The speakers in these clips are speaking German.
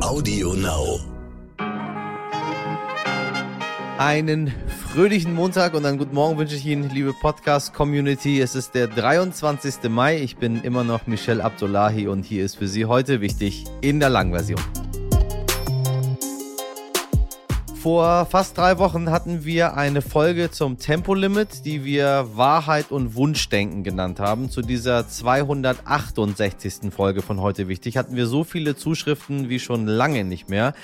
Audio Now. Einen fröhlichen Montag und einen guten Morgen wünsche ich Ihnen, liebe Podcast-Community. Es ist der 23. Mai. Ich bin immer noch Michel Abdullahi und hier ist für Sie heute wichtig in der Langversion. Vor fast drei Wochen hatten wir eine Folge zum Tempolimit, die wir Wahrheit und Wunschdenken genannt haben. Zu dieser 268. Folge von heute wichtig hatten wir so viele Zuschriften wie schon lange nicht mehr.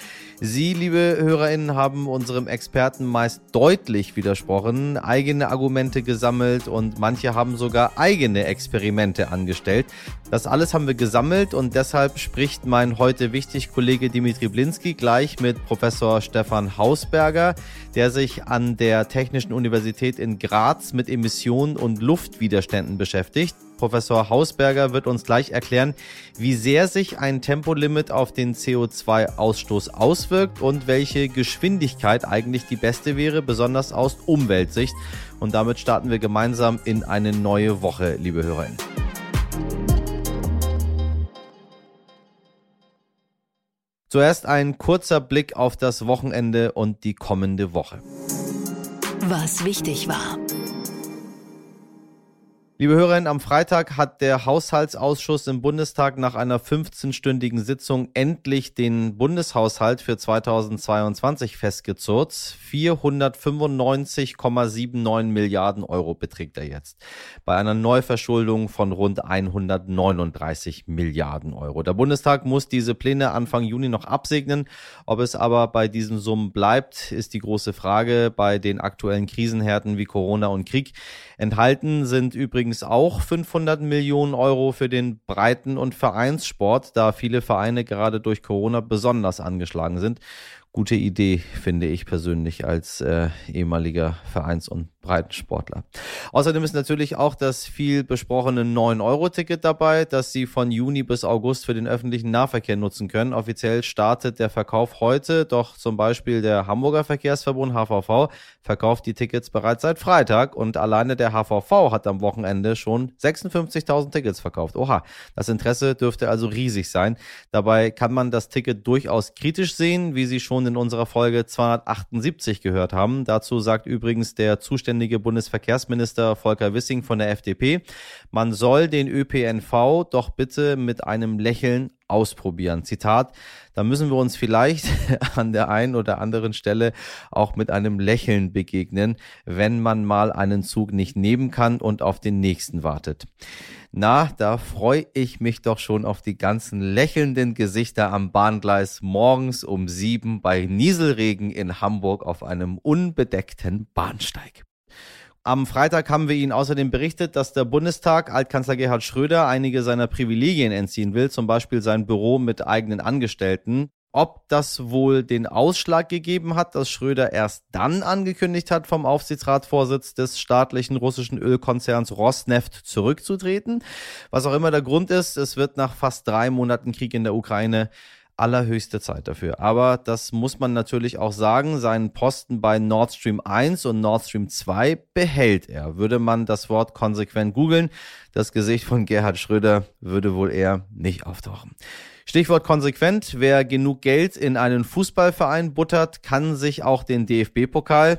Sie, liebe HörerInnen, haben unserem Experten meist deutlich widersprochen, eigene Argumente gesammelt und manche haben sogar eigene Experimente angestellt. Das alles haben wir gesammelt und deshalb spricht mein heute wichtig Kollege Dimitri Blinski gleich mit Professor Stefan Haus Hausberger, der sich an der Technischen Universität in Graz mit Emissionen und Luftwiderständen beschäftigt. Professor Hausberger wird uns gleich erklären, wie sehr sich ein Tempolimit auf den CO2-Ausstoß auswirkt und welche Geschwindigkeit eigentlich die beste wäre, besonders aus Umweltsicht. Und damit starten wir gemeinsam in eine neue Woche, liebe Hörerinnen. Zuerst ein kurzer Blick auf das Wochenende und die kommende Woche. Was wichtig war. Liebe Hörerinnen, am Freitag hat der Haushaltsausschuss im Bundestag nach einer 15-stündigen Sitzung endlich den Bundeshaushalt für 2022 festgezurrt. 495,79 Milliarden Euro beträgt er jetzt. Bei einer Neuverschuldung von rund 139 Milliarden Euro. Der Bundestag muss diese Pläne Anfang Juni noch absegnen. Ob es aber bei diesen Summen bleibt, ist die große Frage. Bei den aktuellen Krisenhärten wie Corona und Krieg enthalten sind übrigens übrigens auch 500 Millionen Euro für den Breiten- und Vereinssport, da viele Vereine gerade durch Corona besonders angeschlagen sind. Gute Idee, finde ich persönlich als äh, ehemaliger Vereins- und Breitensportler. Außerdem ist natürlich auch das viel besprochene 9-Euro-Ticket dabei, das Sie von Juni bis August für den öffentlichen Nahverkehr nutzen können. Offiziell startet der Verkauf heute, doch zum Beispiel der Hamburger Verkehrsverbund HVV verkauft die Tickets bereits seit Freitag und alleine der HVV hat am Wochenende schon 56.000 Tickets verkauft. Oha, das Interesse dürfte also riesig sein. Dabei kann man das Ticket durchaus kritisch sehen, wie Sie schon in unserer Folge 278 gehört haben. Dazu sagt übrigens der zuständige zuständige Bundesverkehrsminister Volker Wissing von der FDP. Man soll den ÖPNV doch bitte mit einem Lächeln ausprobieren. Zitat, da müssen wir uns vielleicht an der einen oder anderen Stelle auch mit einem Lächeln begegnen, wenn man mal einen Zug nicht nehmen kann und auf den nächsten wartet. Na, da freue ich mich doch schon auf die ganzen lächelnden Gesichter am Bahngleis morgens um sieben bei Nieselregen in Hamburg auf einem unbedeckten Bahnsteig. Am Freitag haben wir Ihnen außerdem berichtet, dass der Bundestag Altkanzler Gerhard Schröder einige seiner Privilegien entziehen will, zum Beispiel sein Büro mit eigenen Angestellten. Ob das wohl den Ausschlag gegeben hat, dass Schröder erst dann angekündigt hat, vom Aufsichtsratsvorsitz des staatlichen russischen Ölkonzerns Rosneft zurückzutreten. Was auch immer der Grund ist, es wird nach fast drei Monaten Krieg in der Ukraine allerhöchste Zeit dafür. Aber das muss man natürlich auch sagen, seinen Posten bei Nord Stream 1 und Nord Stream 2 behält er. Würde man das Wort konsequent googeln, das Gesicht von Gerhard Schröder würde wohl eher nicht auftauchen. Stichwort konsequent. Wer genug Geld in einen Fußballverein buttert, kann sich auch den DFB-Pokal,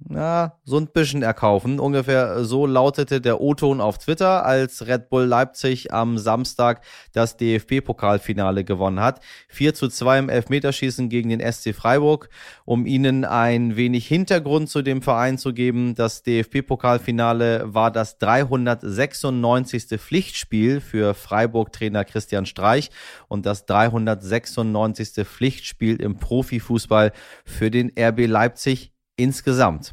na, so ein bisschen erkaufen. Ungefähr so lautete der O-Ton auf Twitter, als Red Bull Leipzig am Samstag das DFB-Pokalfinale gewonnen hat. 4 zu 2 im Elfmeterschießen gegen den SC Freiburg. Um Ihnen ein wenig Hintergrund zu dem Verein zu geben, das DFB-Pokalfinale war das 396. Pflichtspiel für Freiburg-Trainer Christian Streich und das 396. Pflichtspiel im Profifußball für den RB Leipzig insgesamt.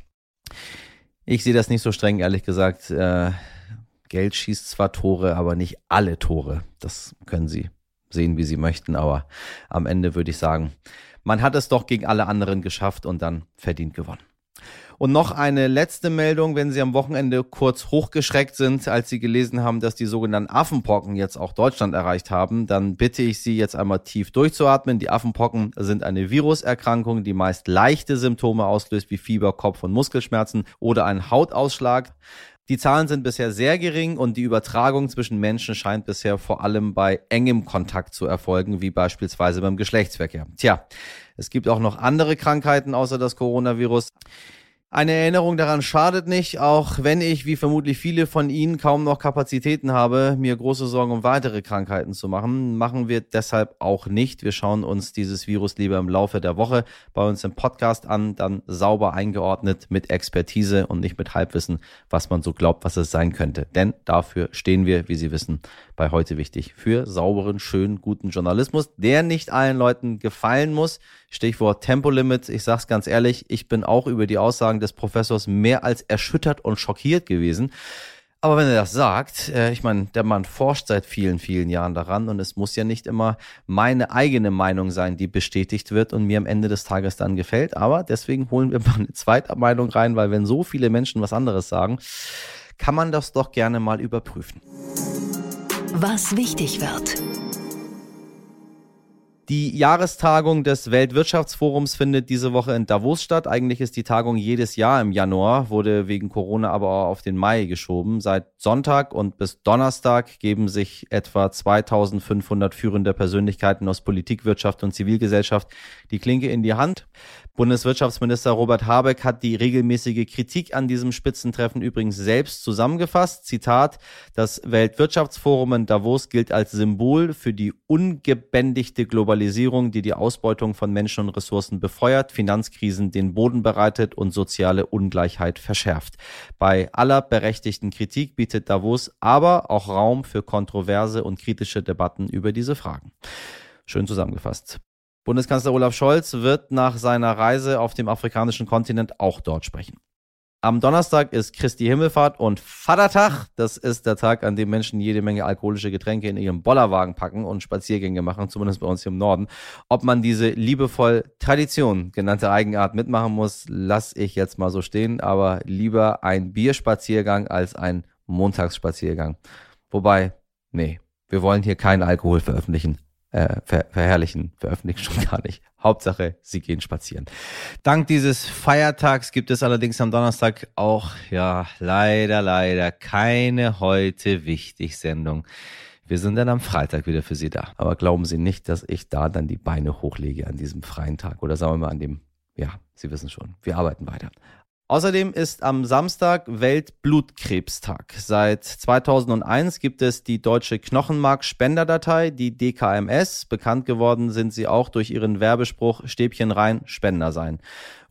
Ich sehe das nicht so streng, ehrlich gesagt. Äh, Geld schießt zwar Tore, aber nicht alle Tore. Das können Sie sehen, wie Sie möchten, aber am Ende würde ich sagen, man hat es doch gegen alle anderen geschafft und dann verdient gewonnen. Und noch eine letzte Meldung, wenn Sie am Wochenende kurz hochgeschreckt sind, als Sie gelesen haben, dass die sogenannten Affenpocken jetzt auch Deutschland erreicht haben, dann bitte ich Sie jetzt einmal tief durchzuatmen. Die Affenpocken sind eine Viruserkrankung, die meist leichte Symptome auslöst, wie Fieber, Kopf- und Muskelschmerzen oder einen Hautausschlag. Die Zahlen sind bisher sehr gering und die Übertragung zwischen Menschen scheint bisher vor allem bei engem Kontakt zu erfolgen, wie beispielsweise beim Geschlechtsverkehr. Tja, es gibt auch noch andere Krankheiten außer das Coronavirus. Eine Erinnerung daran schadet nicht, auch wenn ich, wie vermutlich viele von Ihnen, kaum noch Kapazitäten habe, mir große Sorgen um weitere Krankheiten zu machen. Machen wir deshalb auch nicht. Wir schauen uns dieses Virus lieber im Laufe der Woche bei uns im Podcast an, dann sauber eingeordnet mit Expertise und nicht mit Halbwissen, was man so glaubt, was es sein könnte. Denn dafür stehen wir, wie Sie wissen, bei heute wichtig für sauberen, schönen, guten Journalismus, der nicht allen Leuten gefallen muss. Stichwort Tempolimit. Ich sag's ganz ehrlich, ich bin auch über die Aussagen des Professors mehr als erschüttert und schockiert gewesen. Aber wenn er das sagt, äh, ich meine, der Mann forscht seit vielen, vielen Jahren daran und es muss ja nicht immer meine eigene Meinung sein, die bestätigt wird und mir am Ende des Tages dann gefällt. Aber deswegen holen wir mal eine zweite Meinung rein, weil wenn so viele Menschen was anderes sagen, kann man das doch gerne mal überprüfen. Was wichtig wird. Die Jahrestagung des Weltwirtschaftsforums findet diese Woche in Davos statt. Eigentlich ist die Tagung jedes Jahr im Januar, wurde wegen Corona aber auch auf den Mai geschoben. Seit Sonntag und bis Donnerstag geben sich etwa 2500 führende Persönlichkeiten aus Politik, Wirtschaft und Zivilgesellschaft die Klinke in die Hand. Bundeswirtschaftsminister Robert Habeck hat die regelmäßige Kritik an diesem Spitzentreffen übrigens selbst zusammengefasst. Zitat, das Weltwirtschaftsforum in Davos gilt als Symbol für die ungebändigte Globalisierung, die die Ausbeutung von Menschen und Ressourcen befeuert, Finanzkrisen den Boden bereitet und soziale Ungleichheit verschärft. Bei aller berechtigten Kritik bietet Davos aber auch Raum für kontroverse und kritische Debatten über diese Fragen. Schön zusammengefasst. Bundeskanzler Olaf Scholz wird nach seiner Reise auf dem afrikanischen Kontinent auch dort sprechen. Am Donnerstag ist Christi Himmelfahrt und Vatertag. Das ist der Tag, an dem Menschen jede Menge alkoholische Getränke in ihren Bollerwagen packen und Spaziergänge machen, zumindest bei uns hier im Norden. Ob man diese liebevoll Tradition genannte Eigenart mitmachen muss, lasse ich jetzt mal so stehen, aber lieber ein Bierspaziergang als ein Montagsspaziergang. Wobei, nee, wir wollen hier keinen Alkohol veröffentlichen äh, ver verherrlichen, veröffentlichen schon gar nicht. Hauptsache, sie gehen spazieren. Dank dieses Feiertags gibt es allerdings am Donnerstag auch, ja, leider, leider keine heute wichtig Sendung. Wir sind dann am Freitag wieder für Sie da. Aber glauben Sie nicht, dass ich da dann die Beine hochlege an diesem freien Tag oder sagen wir mal an dem, ja, Sie wissen schon, wir arbeiten weiter. Außerdem ist am Samstag Weltblutkrebstag. Seit 2001 gibt es die deutsche Knochenmark-Spenderdatei, die DKMS. Bekannt geworden sind sie auch durch ihren Werbespruch Stäbchen rein, Spender sein.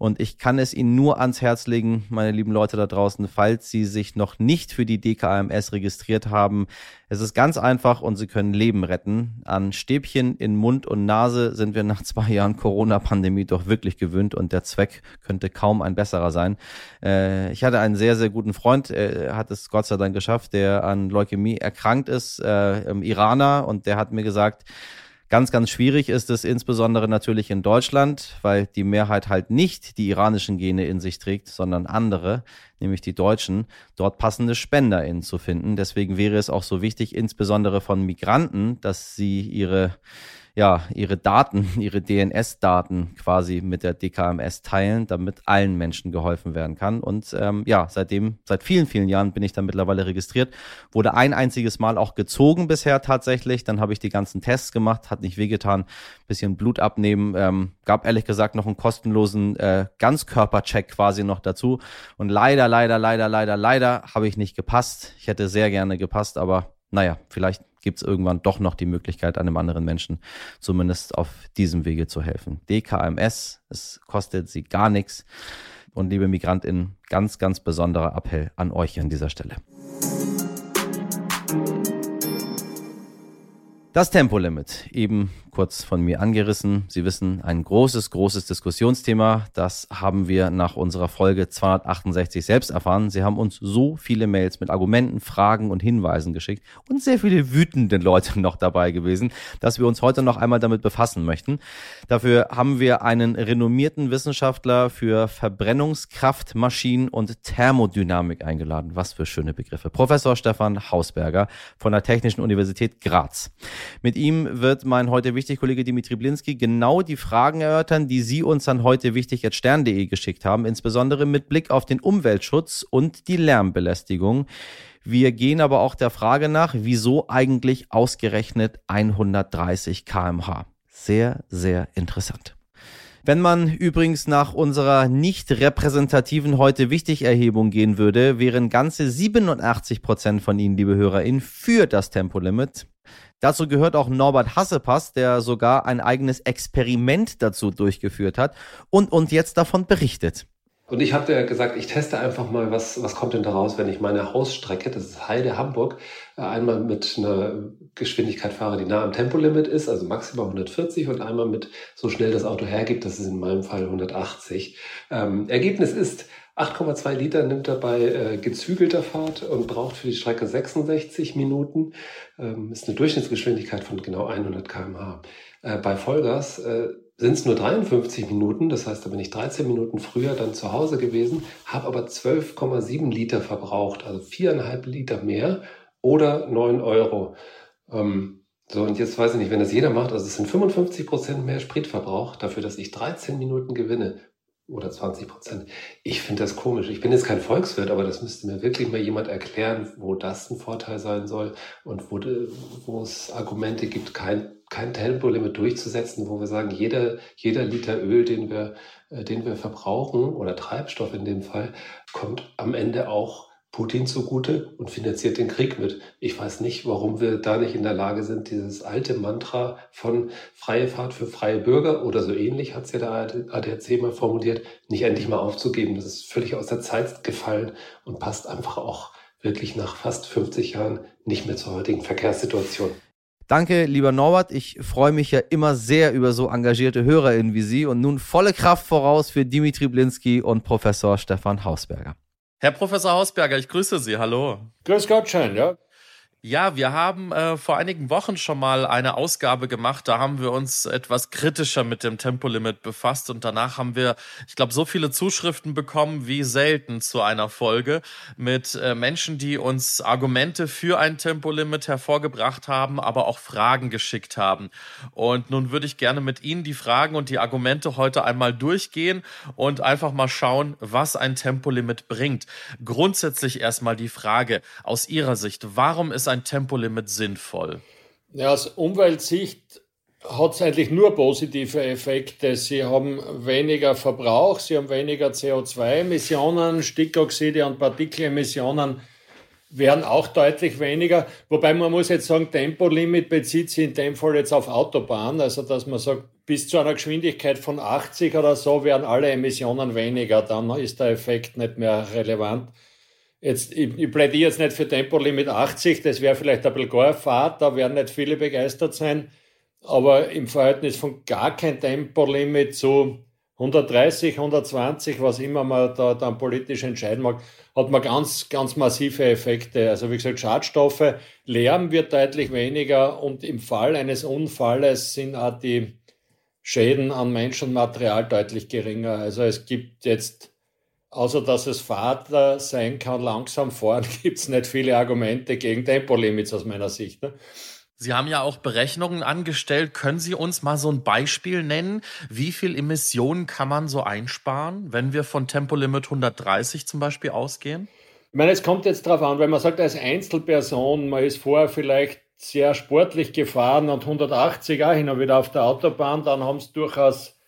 Und ich kann es Ihnen nur ans Herz legen, meine lieben Leute da draußen, falls Sie sich noch nicht für die DKMS registriert haben. Es ist ganz einfach und Sie können Leben retten. An Stäbchen in Mund und Nase sind wir nach zwei Jahren Corona-Pandemie doch wirklich gewöhnt und der Zweck könnte kaum ein besserer sein. Äh, ich hatte einen sehr, sehr guten Freund, er hat es Gott sei Dank geschafft, der an Leukämie erkrankt ist, äh, im Iraner und der hat mir gesagt, Ganz, ganz schwierig ist es insbesondere natürlich in Deutschland, weil die Mehrheit halt nicht die iranischen Gene in sich trägt, sondern andere, nämlich die Deutschen, dort passende SpenderInnen zu finden. Deswegen wäre es auch so wichtig, insbesondere von Migranten, dass sie ihre ja, ihre Daten, ihre DNS-Daten quasi mit der DKMS teilen, damit allen Menschen geholfen werden kann. Und ähm, ja, seitdem, seit vielen, vielen Jahren bin ich da mittlerweile registriert. Wurde ein einziges Mal auch gezogen bisher tatsächlich. Dann habe ich die ganzen Tests gemacht, hat nicht wehgetan, bisschen Blut abnehmen. Ähm, gab ehrlich gesagt noch einen kostenlosen äh, Ganzkörpercheck quasi noch dazu. Und leider, leider, leider, leider, leider habe ich nicht gepasst. Ich hätte sehr gerne gepasst, aber naja, vielleicht gibt es irgendwann doch noch die Möglichkeit, einem anderen Menschen zumindest auf diesem Wege zu helfen. DKMS, es kostet sie gar nichts. Und liebe MigrantInnen, ganz, ganz besonderer Appell an euch an dieser Stelle. Das Tempolimit, eben kurz von mir angerissen. Sie wissen, ein großes, großes Diskussionsthema. Das haben wir nach unserer Folge 268 selbst erfahren. Sie haben uns so viele Mails mit Argumenten, Fragen und Hinweisen geschickt und sehr viele wütende Leute noch dabei gewesen, dass wir uns heute noch einmal damit befassen möchten. Dafür haben wir einen renommierten Wissenschaftler für Verbrennungskraftmaschinen und Thermodynamik eingeladen. Was für schöne Begriffe. Professor Stefan Hausberger von der Technischen Universität Graz. Mit ihm wird mein heute wichtig, Kollege Dimitri Blinski, genau die Fragen erörtern, die Sie uns an heute wichtig at stern.de geschickt haben, insbesondere mit Blick auf den Umweltschutz und die Lärmbelästigung. Wir gehen aber auch der Frage nach, wieso eigentlich ausgerechnet 130 kmh. Sehr, sehr interessant. Wenn man übrigens nach unserer nicht repräsentativen heute wichtig Erhebung gehen würde, wären ganze 87 Prozent von Ihnen, liebe HörerInnen, für das Tempolimit. Dazu gehört auch Norbert Hassepass, der sogar ein eigenes Experiment dazu durchgeführt hat und uns jetzt davon berichtet. Und ich habe ja gesagt, ich teste einfach mal, was, was kommt denn daraus, wenn ich meine Hausstrecke, das ist Heide Hamburg, äh, einmal mit einer Geschwindigkeit fahre, die nah am Tempolimit ist, also maximal 140 und einmal mit so schnell das Auto hergibt, das ist in meinem Fall 180. Ähm, Ergebnis ist, 8,2 Liter nimmt er bei äh, gezügelter Fahrt und braucht für die Strecke 66 Minuten. Ähm, ist eine Durchschnittsgeschwindigkeit von genau 100 kmh. Äh, bei Vollgas äh, sind es nur 53 Minuten, das heißt, da bin ich 13 Minuten früher dann zu Hause gewesen, habe aber 12,7 Liter verbraucht, also viereinhalb Liter mehr oder 9 Euro. Ähm, so, und jetzt weiß ich nicht, wenn das jeder macht, also es sind 55 Prozent mehr Spritverbrauch dafür, dass ich 13 Minuten gewinne oder 20 Prozent. Ich finde das komisch. Ich bin jetzt kein Volkswirt, aber das müsste mir wirklich mal jemand erklären, wo das ein Vorteil sein soll und wo, wo es Argumente gibt, kein, kein Tempolimit durchzusetzen, wo wir sagen, jeder, jeder Liter Öl, den wir, äh, den wir verbrauchen oder Treibstoff in dem Fall, kommt am Ende auch Putin zugute und finanziert den Krieg mit. Ich weiß nicht, warum wir da nicht in der Lage sind, dieses alte Mantra von freie Fahrt für freie Bürger oder so ähnlich hat es ja der ADAC mal formuliert, nicht endlich mal aufzugeben. Das ist völlig aus der Zeit gefallen und passt einfach auch wirklich nach fast 50 Jahren nicht mehr zur heutigen Verkehrssituation. Danke, lieber Norbert. Ich freue mich ja immer sehr über so engagierte HörerInnen wie Sie und nun volle Kraft voraus für Dimitri Blinski und Professor Stefan Hausberger. Herr Professor Hausberger, ich grüße Sie. Hallo. Grüß Gott schön, ja. Ja, wir haben äh, vor einigen Wochen schon mal eine Ausgabe gemacht. Da haben wir uns etwas kritischer mit dem Tempolimit befasst und danach haben wir, ich glaube, so viele Zuschriften bekommen wie selten zu einer Folge mit äh, Menschen, die uns Argumente für ein Tempolimit hervorgebracht haben, aber auch Fragen geschickt haben. Und nun würde ich gerne mit Ihnen die Fragen und die Argumente heute einmal durchgehen und einfach mal schauen, was ein Tempolimit bringt. Grundsätzlich erstmal die Frage aus Ihrer Sicht, warum ist ein ein Tempolimit sinnvoll? Ja, aus Umweltsicht hat es eigentlich nur positive Effekte. Sie haben weniger Verbrauch, sie haben weniger CO2-Emissionen, Stickoxide und Partikelemissionen werden auch deutlich weniger. Wobei man muss jetzt sagen, Tempolimit bezieht sich in dem Fall jetzt auf Autobahn. Also, dass man sagt, bis zu einer Geschwindigkeit von 80 oder so werden alle Emissionen weniger. Dann ist der Effekt nicht mehr relevant. Jetzt, ich, ich plädiere jetzt nicht für Tempolimit 80, das wäre vielleicht ein bisschen gar Fahrt, da werden nicht viele begeistert sein. Aber im Verhältnis von gar kein Tempolimit zu 130, 120, was immer man da dann politisch entscheiden mag, hat man ganz, ganz massive Effekte. Also wie gesagt, Schadstoffe, Lärm wird deutlich weniger und im Fall eines Unfalles sind auch die Schäden an Mensch und Material deutlich geringer. Also es gibt jetzt Außer dass es Fahrt sein kann, langsam fahren, gibt es nicht viele Argumente gegen Tempolimits aus meiner Sicht. Ne? Sie haben ja auch Berechnungen angestellt. Können Sie uns mal so ein Beispiel nennen? Wie viel Emissionen kann man so einsparen, wenn wir von Tempolimit 130 zum Beispiel ausgehen? Ich meine, es kommt jetzt darauf an, wenn man sagt, als Einzelperson, man ist vorher vielleicht sehr sportlich gefahren und 180 auch hin und wieder auf der Autobahn, dann haben es durchaus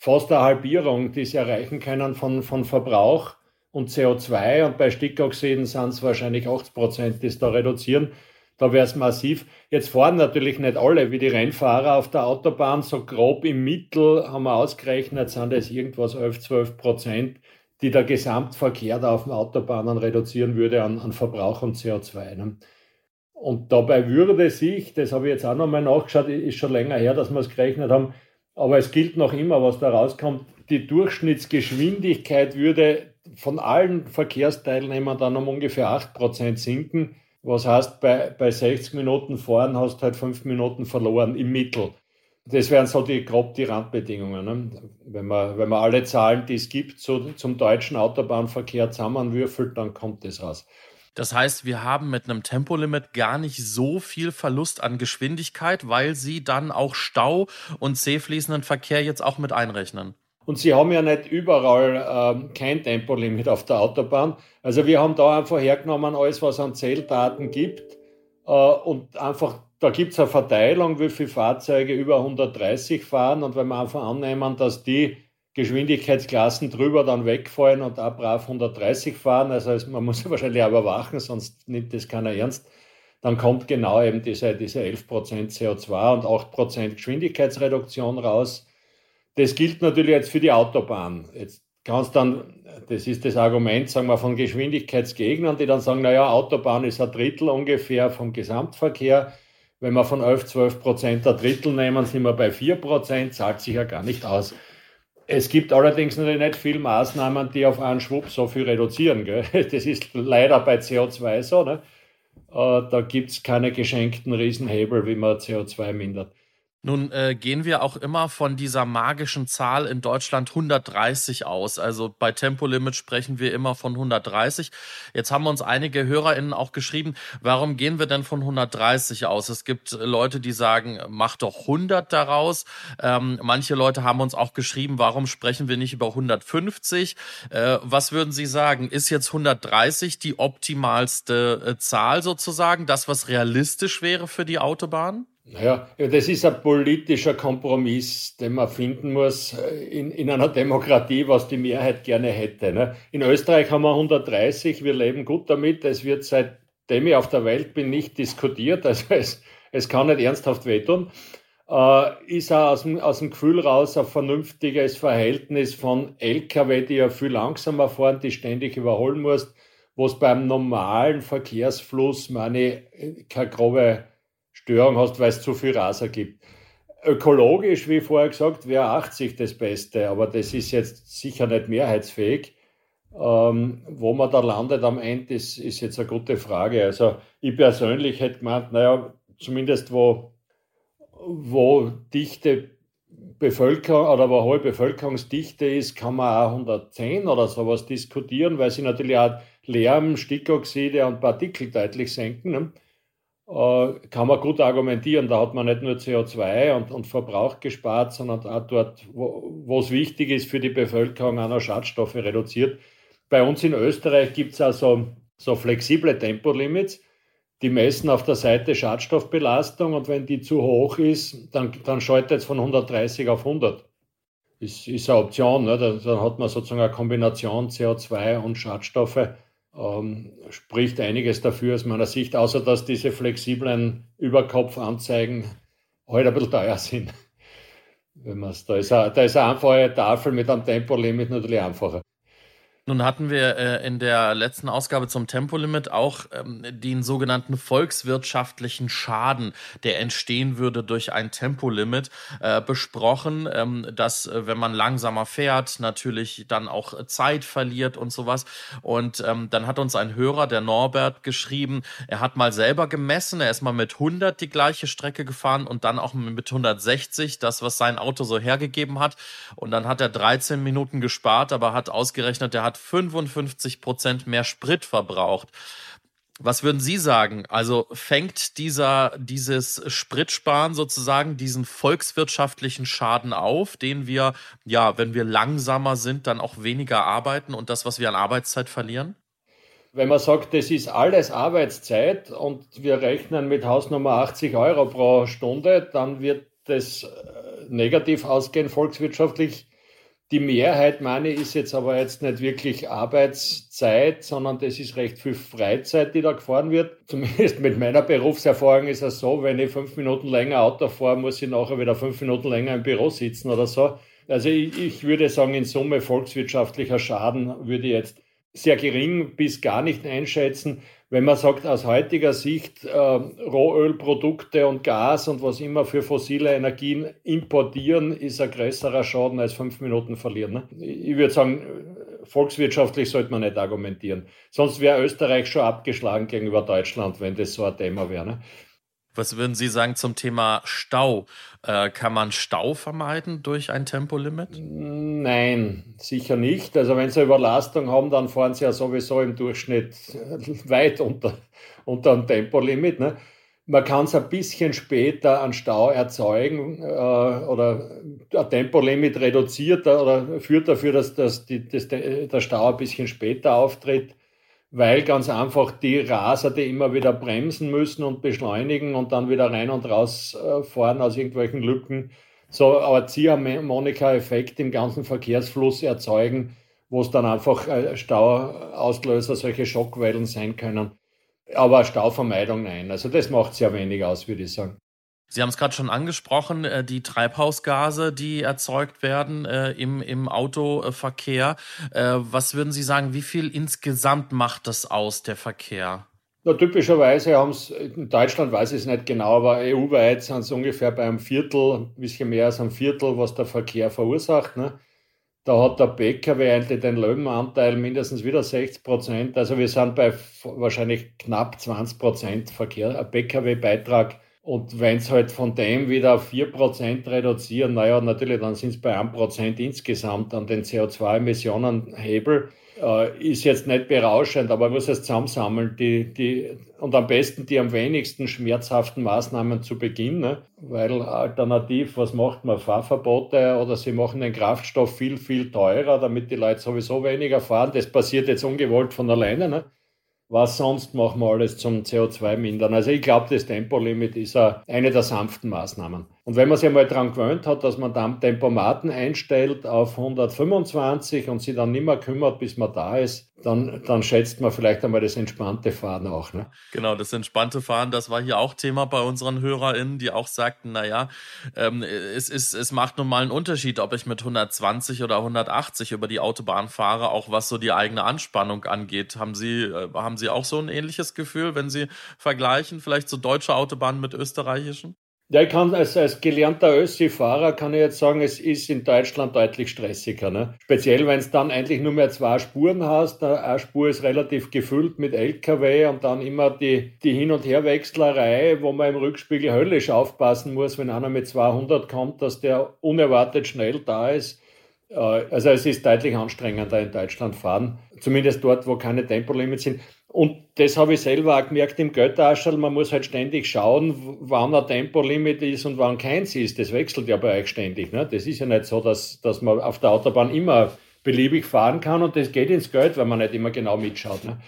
fast eine Halbierung, die sie erreichen können von, von Verbrauch und CO2 und bei Stickoxiden sind es wahrscheinlich 80 Prozent, die es da reduzieren. Da wäre es massiv. Jetzt fahren natürlich nicht alle wie die Rennfahrer auf der Autobahn. So grob im Mittel haben wir ausgerechnet, sind es irgendwas 11, 12 Prozent, die der Gesamtverkehr da auf den Autobahnen reduzieren würde an, an Verbrauch und CO2. Ne? Und dabei würde sich, das habe ich jetzt auch nochmal nachgeschaut, ist schon länger her, dass wir es gerechnet haben, aber es gilt noch immer, was da rauskommt, die Durchschnittsgeschwindigkeit würde von allen Verkehrsteilnehmern dann um ungefähr 8% sinken. Was heißt, bei, bei 60 Minuten fahren hast du halt 5 Minuten verloren im Mittel. Das wären so die, grob die Randbedingungen. Ne? Wenn, man, wenn man alle Zahlen, die es gibt, so, zum deutschen Autobahnverkehr zusammenwürfelt, dann kommt das raus. Das heißt, wir haben mit einem Tempolimit gar nicht so viel Verlust an Geschwindigkeit, weil sie dann auch Stau und zähfließenden Verkehr jetzt auch mit einrechnen. Und sie haben ja nicht überall ähm, kein Tempolimit auf der Autobahn. Also wir haben da einfach hergenommen, alles, was an Zähldaten gibt. Äh, und einfach, da gibt es eine Verteilung, wie viele Fahrzeuge über 130 fahren. Und wenn wir einfach annehmen, dass die Geschwindigkeitsklassen drüber dann wegfallen und ab brav 130 fahren, also man muss wahrscheinlich auch überwachen, sonst nimmt das keiner ernst, dann kommt genau eben diese, diese 11% CO2 und 8% Geschwindigkeitsreduktion raus. Das gilt natürlich jetzt für die Autobahn. Jetzt kannst dann, das ist das Argument, sagen wir, von Geschwindigkeitsgegnern, die dann sagen, naja, Autobahn ist ein Drittel ungefähr vom Gesamtverkehr. Wenn wir von 11, 12 Prozent ein Drittel nehmen, sind wir bei 4 Prozent, zahlt sich ja gar nicht aus. Es gibt allerdings natürlich nicht viele Maßnahmen, die auf einen Schwupp so viel reduzieren. Gell? Das ist leider bei CO2 so. Ne? Äh, da gibt es keine geschenkten Riesenhebel, wie man CO2 mindert. Nun äh, gehen wir auch immer von dieser magischen Zahl in Deutschland 130 aus. Also bei Tempolimit sprechen wir immer von 130. Jetzt haben uns einige HörerInnen auch geschrieben, warum gehen wir denn von 130 aus? Es gibt Leute, die sagen, mach doch 100 daraus. Ähm, manche Leute haben uns auch geschrieben, warum sprechen wir nicht über 150? Äh, was würden Sie sagen? Ist jetzt 130 die optimalste äh, Zahl sozusagen? Das, was realistisch wäre für die Autobahn? Naja, das ist ein politischer Kompromiss, den man finden muss äh, in, in einer Demokratie, was die Mehrheit gerne hätte. Ne? In Österreich haben wir 130, wir leben gut damit. Es wird seitdem ich auf der Welt bin nicht diskutiert, also es, es kann nicht ernsthaft wehtun. Äh, ist auch aus dem, aus dem Gefühl raus ein vernünftiges Verhältnis von Lkw, die ja viel langsamer fahren, die ständig überholen musst, wo es beim normalen Verkehrsfluss meine keine grobe Störung hast, weil es zu viel Raser gibt. Ökologisch, wie vorher gesagt, wäre 80 das Beste, aber das ist jetzt sicher nicht mehrheitsfähig. Ähm, wo man da landet am Ende, ist, ist jetzt eine gute Frage. Also ich persönlich hätte gemeint, naja, zumindest wo, wo dichte Bevölkerung oder wo hohe Bevölkerungsdichte ist, kann man auch 110 oder sowas diskutieren, weil sie natürlich auch Lärm, Stickoxide und Partikel deutlich senken. Äh, kann man gut argumentieren. Da hat man nicht nur CO2 und, und Verbrauch gespart, sondern auch dort, wo, es wichtig ist für die Bevölkerung, auch noch Schadstoffe reduziert. Bei uns in Österreich gibt es also so flexible Tempolimits, die messen auf der Seite Schadstoffbelastung und wenn die zu hoch ist, dann, dann schaltet es von 130 auf 100. Das ist eine Option, ne? dann hat man sozusagen eine Kombination CO2 und Schadstoffe ähm, spricht einiges dafür aus meiner Sicht, außer dass diese flexiblen Überkopfanzeigen heute ein bisschen teuer sind. Wenn da, ist eine, da ist eine einfache Tafel mit einem Tempolimit natürlich einfacher. Nun hatten wir äh, in der letzten Ausgabe zum Tempolimit auch ähm, den sogenannten volkswirtschaftlichen Schaden, der entstehen würde durch ein Tempolimit, äh, besprochen, ähm, dass äh, wenn man langsamer fährt, natürlich dann auch Zeit verliert und sowas. Und ähm, dann hat uns ein Hörer, der Norbert, geschrieben, er hat mal selber gemessen, er ist mal mit 100 die gleiche Strecke gefahren und dann auch mit 160, das, was sein Auto so hergegeben hat. Und dann hat er 13 Minuten gespart, aber hat ausgerechnet, er hat 55 Prozent mehr Sprit verbraucht. Was würden Sie sagen? Also fängt dieser, dieses Spritsparen sozusagen diesen volkswirtschaftlichen Schaden auf, den wir, ja, wenn wir langsamer sind, dann auch weniger arbeiten und das, was wir an Arbeitszeit verlieren? Wenn man sagt, das ist alles Arbeitszeit und wir rechnen mit Hausnummer 80 Euro pro Stunde, dann wird das äh, negativ ausgehen volkswirtschaftlich die Mehrheit, meine, ist jetzt aber jetzt nicht wirklich Arbeitszeit, sondern das ist recht viel Freizeit, die da gefahren wird. Zumindest mit meiner Berufserfahrung ist es so, wenn ich fünf Minuten länger Auto fahre, muss ich nachher wieder fünf Minuten länger im Büro sitzen oder so. Also ich, ich würde sagen, in Summe volkswirtschaftlicher Schaden würde ich jetzt sehr gering bis gar nicht einschätzen wenn man sagt, aus heutiger Sicht äh, Rohölprodukte und Gas und was immer für fossile Energien importieren, ist ein größerer Schaden als fünf Minuten verlieren. Ne? Ich würde sagen, volkswirtschaftlich sollte man nicht argumentieren. Sonst wäre Österreich schon abgeschlagen gegenüber Deutschland, wenn das so ein Thema wäre. Ne? Was würden Sie sagen zum Thema Stau? Äh, kann man Stau vermeiden durch ein Tempolimit? Nein, sicher nicht. Also wenn Sie Überlastung haben, dann fahren Sie ja sowieso im Durchschnitt weit unter, unter dem Tempolimit. Ne? Man kann es ein bisschen später an Stau erzeugen äh, oder ein Tempolimit reduziert oder führt dafür, dass, dass die, das, der Stau ein bisschen später auftritt weil ganz einfach die Raser, die immer wieder bremsen müssen und beschleunigen und dann wieder rein und raus äh, fahren aus irgendwelchen Lücken, so ein Ziehharmonika-Effekt im ganzen Verkehrsfluss erzeugen, wo es dann einfach äh, Stauauslöser, solche Schockwellen sein können. Aber Stauvermeidung nein. Also das macht sehr wenig aus, würde ich sagen. Sie haben es gerade schon angesprochen, äh, die Treibhausgase, die erzeugt werden äh, im, im Autoverkehr. Äh, was würden Sie sagen, wie viel insgesamt macht das aus, der Verkehr? Na, typischerweise haben es, in Deutschland weiß ich es nicht genau, aber EU-weit sind es ungefähr bei einem Viertel, ein bisschen mehr als ein Viertel, was der Verkehr verursacht. Ne? Da hat der Pkw eigentlich den Löwenanteil mindestens wieder 60 Prozent. Also wir sind bei wahrscheinlich knapp 20 Prozent Verkehr, Pkw-Beitrag und wenn es halt von dem wieder auf 4% reduzieren, naja, natürlich, dann sind es bei 1% insgesamt an den CO2-Emissionen-Hebel. Äh, ist jetzt nicht berauschend, aber man muss es zusammensammeln. Die, die, und am besten die am wenigsten schmerzhaften Maßnahmen zu Beginn, ne? weil alternativ, was macht man? Fahrverbote oder sie machen den Kraftstoff viel, viel teurer, damit die Leute sowieso weniger fahren. Das passiert jetzt ungewollt von alleine. Ne? Was sonst machen wir alles zum CO2 mindern. Also ich glaube, das Tempolimit ist eine der sanften Maßnahmen. Und wenn man sich einmal daran gewöhnt hat, dass man dann Tempomaten einstellt auf 125 und sich dann nicht mehr kümmert, bis man da ist, dann, dann schätzt man vielleicht einmal das entspannte Fahren auch. Ne? Genau, das entspannte Fahren, das war hier auch Thema bei unseren HörerInnen, die auch sagten, naja, ähm, es, ist, es macht nun mal einen Unterschied, ob ich mit 120 oder 180 über die Autobahn fahre, auch was so die eigene Anspannung angeht. Haben Sie, äh, haben Sie auch so ein ähnliches Gefühl, wenn Sie vergleichen, vielleicht so deutsche Autobahnen mit österreichischen? Ja, ich kann als, als gelernter Össi-Fahrer kann ich jetzt sagen, es ist in Deutschland deutlich stressiger. Ne? Speziell, wenn es dann eigentlich nur mehr zwei Spuren hast. Eine Spur ist relativ gefüllt mit LKW und dann immer die, die Hin- und Herwechslerei, wo man im Rückspiegel höllisch aufpassen muss, wenn einer mit 200 kommt, dass der unerwartet schnell da ist. Äh, also es ist deutlich anstrengender in Deutschland fahren, zumindest dort, wo keine Tempolimits sind. Und das habe ich selber auch gemerkt im Götterascherl. Man muss halt ständig schauen, wann ein Tempolimit ist und wann keins ist. Das wechselt ja bei euch ständig. Ne? Das ist ja nicht so, dass, dass man auf der Autobahn immer beliebig fahren kann und das geht ins Geld, wenn man nicht immer genau mitschaut. Ne?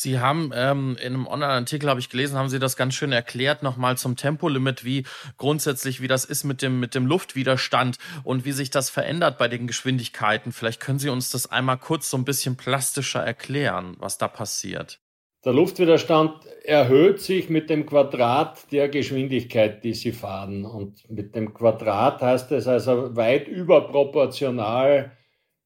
Sie haben ähm, in einem Online-Artikel, habe ich gelesen, haben Sie das ganz schön erklärt, nochmal zum Tempolimit, wie grundsätzlich, wie das ist mit dem, mit dem Luftwiderstand und wie sich das verändert bei den Geschwindigkeiten. Vielleicht können Sie uns das einmal kurz so ein bisschen plastischer erklären, was da passiert. Der Luftwiderstand erhöht sich mit dem Quadrat der Geschwindigkeit, die Sie fahren. Und mit dem Quadrat heißt es also weit überproportional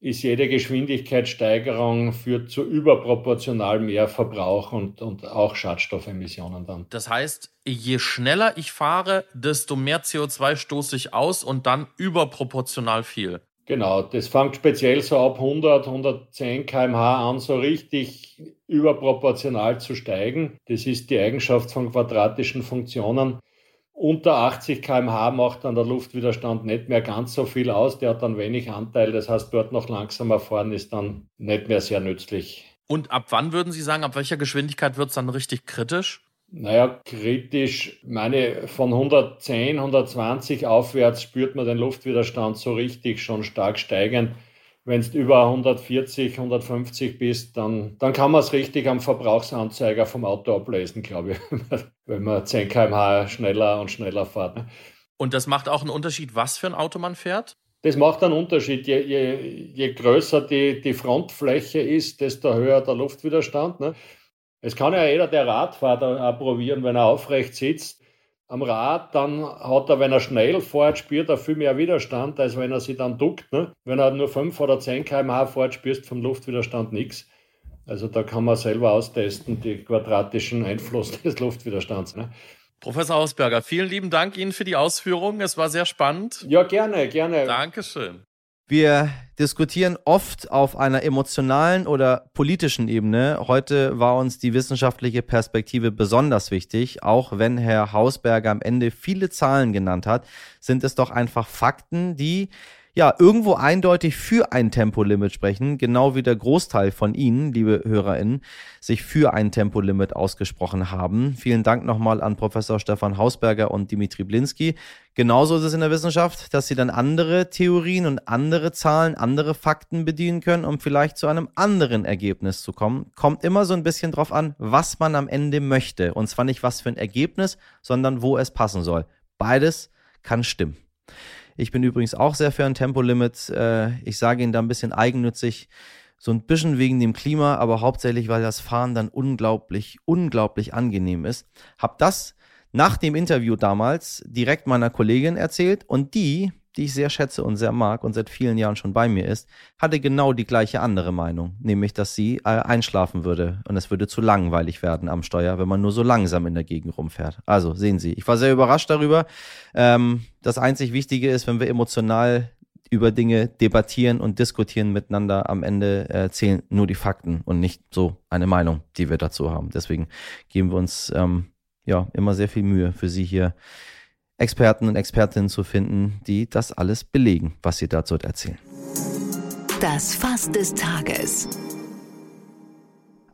ist jede Geschwindigkeitssteigerung führt zu überproportional mehr Verbrauch und, und auch Schadstoffemissionen dann. Das heißt, je schneller ich fahre, desto mehr CO2 stoße ich aus und dann überproportional viel. Genau, das fängt speziell so ab 100, 110 km/h an, so richtig überproportional zu steigen. Das ist die Eigenschaft von quadratischen Funktionen unter 80 km/h macht dann der Luftwiderstand nicht mehr ganz so viel aus. Der hat dann wenig Anteil. Das heißt, dort noch langsamer fahren ist dann nicht mehr sehr nützlich. Und ab wann würden Sie sagen, ab welcher Geschwindigkeit wird es dann richtig kritisch? Naja, kritisch, meine, von 110, 120 aufwärts spürt man den Luftwiderstand so richtig schon stark steigend wenn du über 140, 150 bist, dann, dann kann man es richtig am Verbrauchsanzeiger vom Auto ablesen, glaube ich, wenn man 10 km/h schneller und schneller fährt. Und das macht auch einen Unterschied, was für ein Auto man fährt? Das macht einen Unterschied. Je, je, je größer die, die Frontfläche ist, desto höher der Luftwiderstand. Ne? Es kann ja jeder, der Rad fährt, auch probieren, wenn er aufrecht sitzt am Rad, dann hat er, wenn er schnell fährt, spürt er viel mehr Widerstand, als wenn er sich dann duckt. Ne? Wenn er nur 5 oder 10 km/h fährt, spürst du vom Luftwiderstand nichts. Also da kann man selber austesten, die quadratischen Einfluss des Luftwiderstands. Ne? Professor Hausberger, vielen lieben Dank Ihnen für die Ausführungen. Es war sehr spannend. Ja, gerne, gerne. Dankeschön. Wir diskutieren oft auf einer emotionalen oder politischen Ebene. Heute war uns die wissenschaftliche Perspektive besonders wichtig. Auch wenn Herr Hausberger am Ende viele Zahlen genannt hat, sind es doch einfach Fakten, die ja, irgendwo eindeutig für ein Tempolimit sprechen, genau wie der Großteil von Ihnen, liebe HörerInnen, sich für ein Tempolimit ausgesprochen haben. Vielen Dank nochmal an Professor Stefan Hausberger und Dimitri Blinski. Genauso ist es in der Wissenschaft, dass Sie dann andere Theorien und andere Zahlen, andere Fakten bedienen können, um vielleicht zu einem anderen Ergebnis zu kommen. Kommt immer so ein bisschen drauf an, was man am Ende möchte. Und zwar nicht was für ein Ergebnis, sondern wo es passen soll. Beides kann stimmen. Ich bin übrigens auch sehr für ein Tempolimit. Äh, ich sage Ihnen da ein bisschen eigennützig, so ein bisschen wegen dem Klima, aber hauptsächlich, weil das Fahren dann unglaublich, unglaublich angenehm ist. Hab das nach dem Interview damals direkt meiner Kollegin erzählt und die die ich sehr schätze und sehr mag und seit vielen Jahren schon bei mir ist, hatte genau die gleiche andere Meinung, nämlich dass sie äh, einschlafen würde und es würde zu langweilig werden am Steuer, wenn man nur so langsam in der Gegend rumfährt. Also sehen Sie, ich war sehr überrascht darüber. Ähm, das einzig Wichtige ist, wenn wir emotional über Dinge debattieren und diskutieren miteinander, am Ende äh, zählen nur die Fakten und nicht so eine Meinung, die wir dazu haben. Deswegen geben wir uns ähm, ja immer sehr viel Mühe für Sie hier Experten und Expertinnen zu finden, die das alles belegen, was sie dazu erzählen. Das Fass des Tages.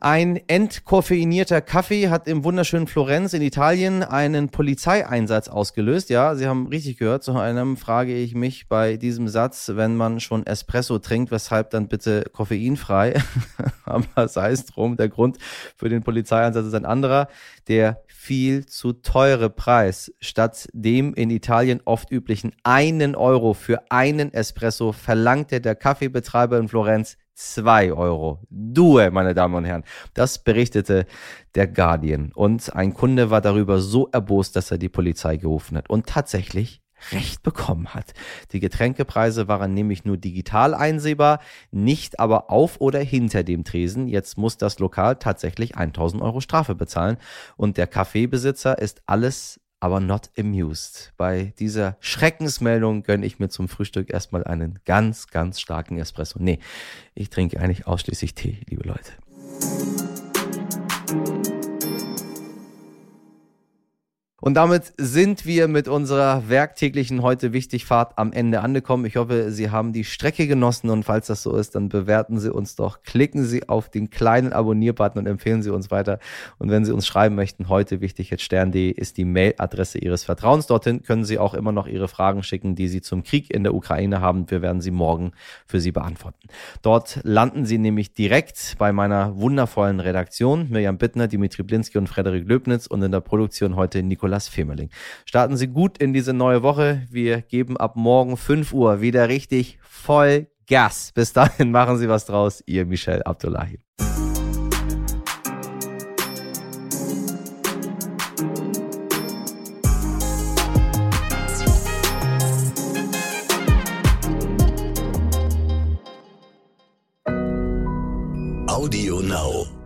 Ein entkoffeinierter Kaffee hat im wunderschönen Florenz in Italien einen Polizeieinsatz ausgelöst. Ja, Sie haben richtig gehört. Zu einem frage ich mich bei diesem Satz, wenn man schon Espresso trinkt, weshalb dann bitte koffeinfrei? Aber sei es drum, der Grund für den Polizeieinsatz ist ein anderer. Der viel zu teure Preis. Statt dem in Italien oft üblichen einen Euro für einen Espresso verlangte der Kaffeebetreiber in Florenz 2 Euro. Due, meine Damen und Herren. Das berichtete der Guardian. Und ein Kunde war darüber so erbost, dass er die Polizei gerufen hat. Und tatsächlich Recht bekommen hat. Die Getränkepreise waren nämlich nur digital einsehbar, nicht aber auf oder hinter dem Tresen. Jetzt muss das Lokal tatsächlich 1000 Euro Strafe bezahlen und der Kaffeebesitzer ist alles aber not amused. Bei dieser Schreckensmeldung gönne ich mir zum Frühstück erstmal einen ganz, ganz starken Espresso. Nee, ich trinke eigentlich ausschließlich Tee, liebe Leute. Und damit sind wir mit unserer werktäglichen heute wichtig Fahrt am Ende angekommen. Ich hoffe, Sie haben die Strecke genossen und falls das so ist, dann bewerten Sie uns doch. Klicken Sie auf den kleinen Abonnier-Button und empfehlen Sie uns weiter. Und wenn Sie uns schreiben möchten, heute wichtig jetzt stern.de ist die Mailadresse Ihres Vertrauens. Dorthin können Sie auch immer noch Ihre Fragen schicken, die Sie zum Krieg in der Ukraine haben. Wir werden sie morgen für Sie beantworten. Dort landen Sie nämlich direkt bei meiner wundervollen Redaktion. Mirjam Bittner, Dimitri Blinski und Frederik Löbnitz und in der Produktion heute Nicolas Nicolas Femerling. Starten Sie gut in diese neue Woche. Wir geben ab morgen 5 Uhr wieder richtig voll Gas. Bis dahin machen Sie was draus. Ihr Michel Abdullahi. Audio Now.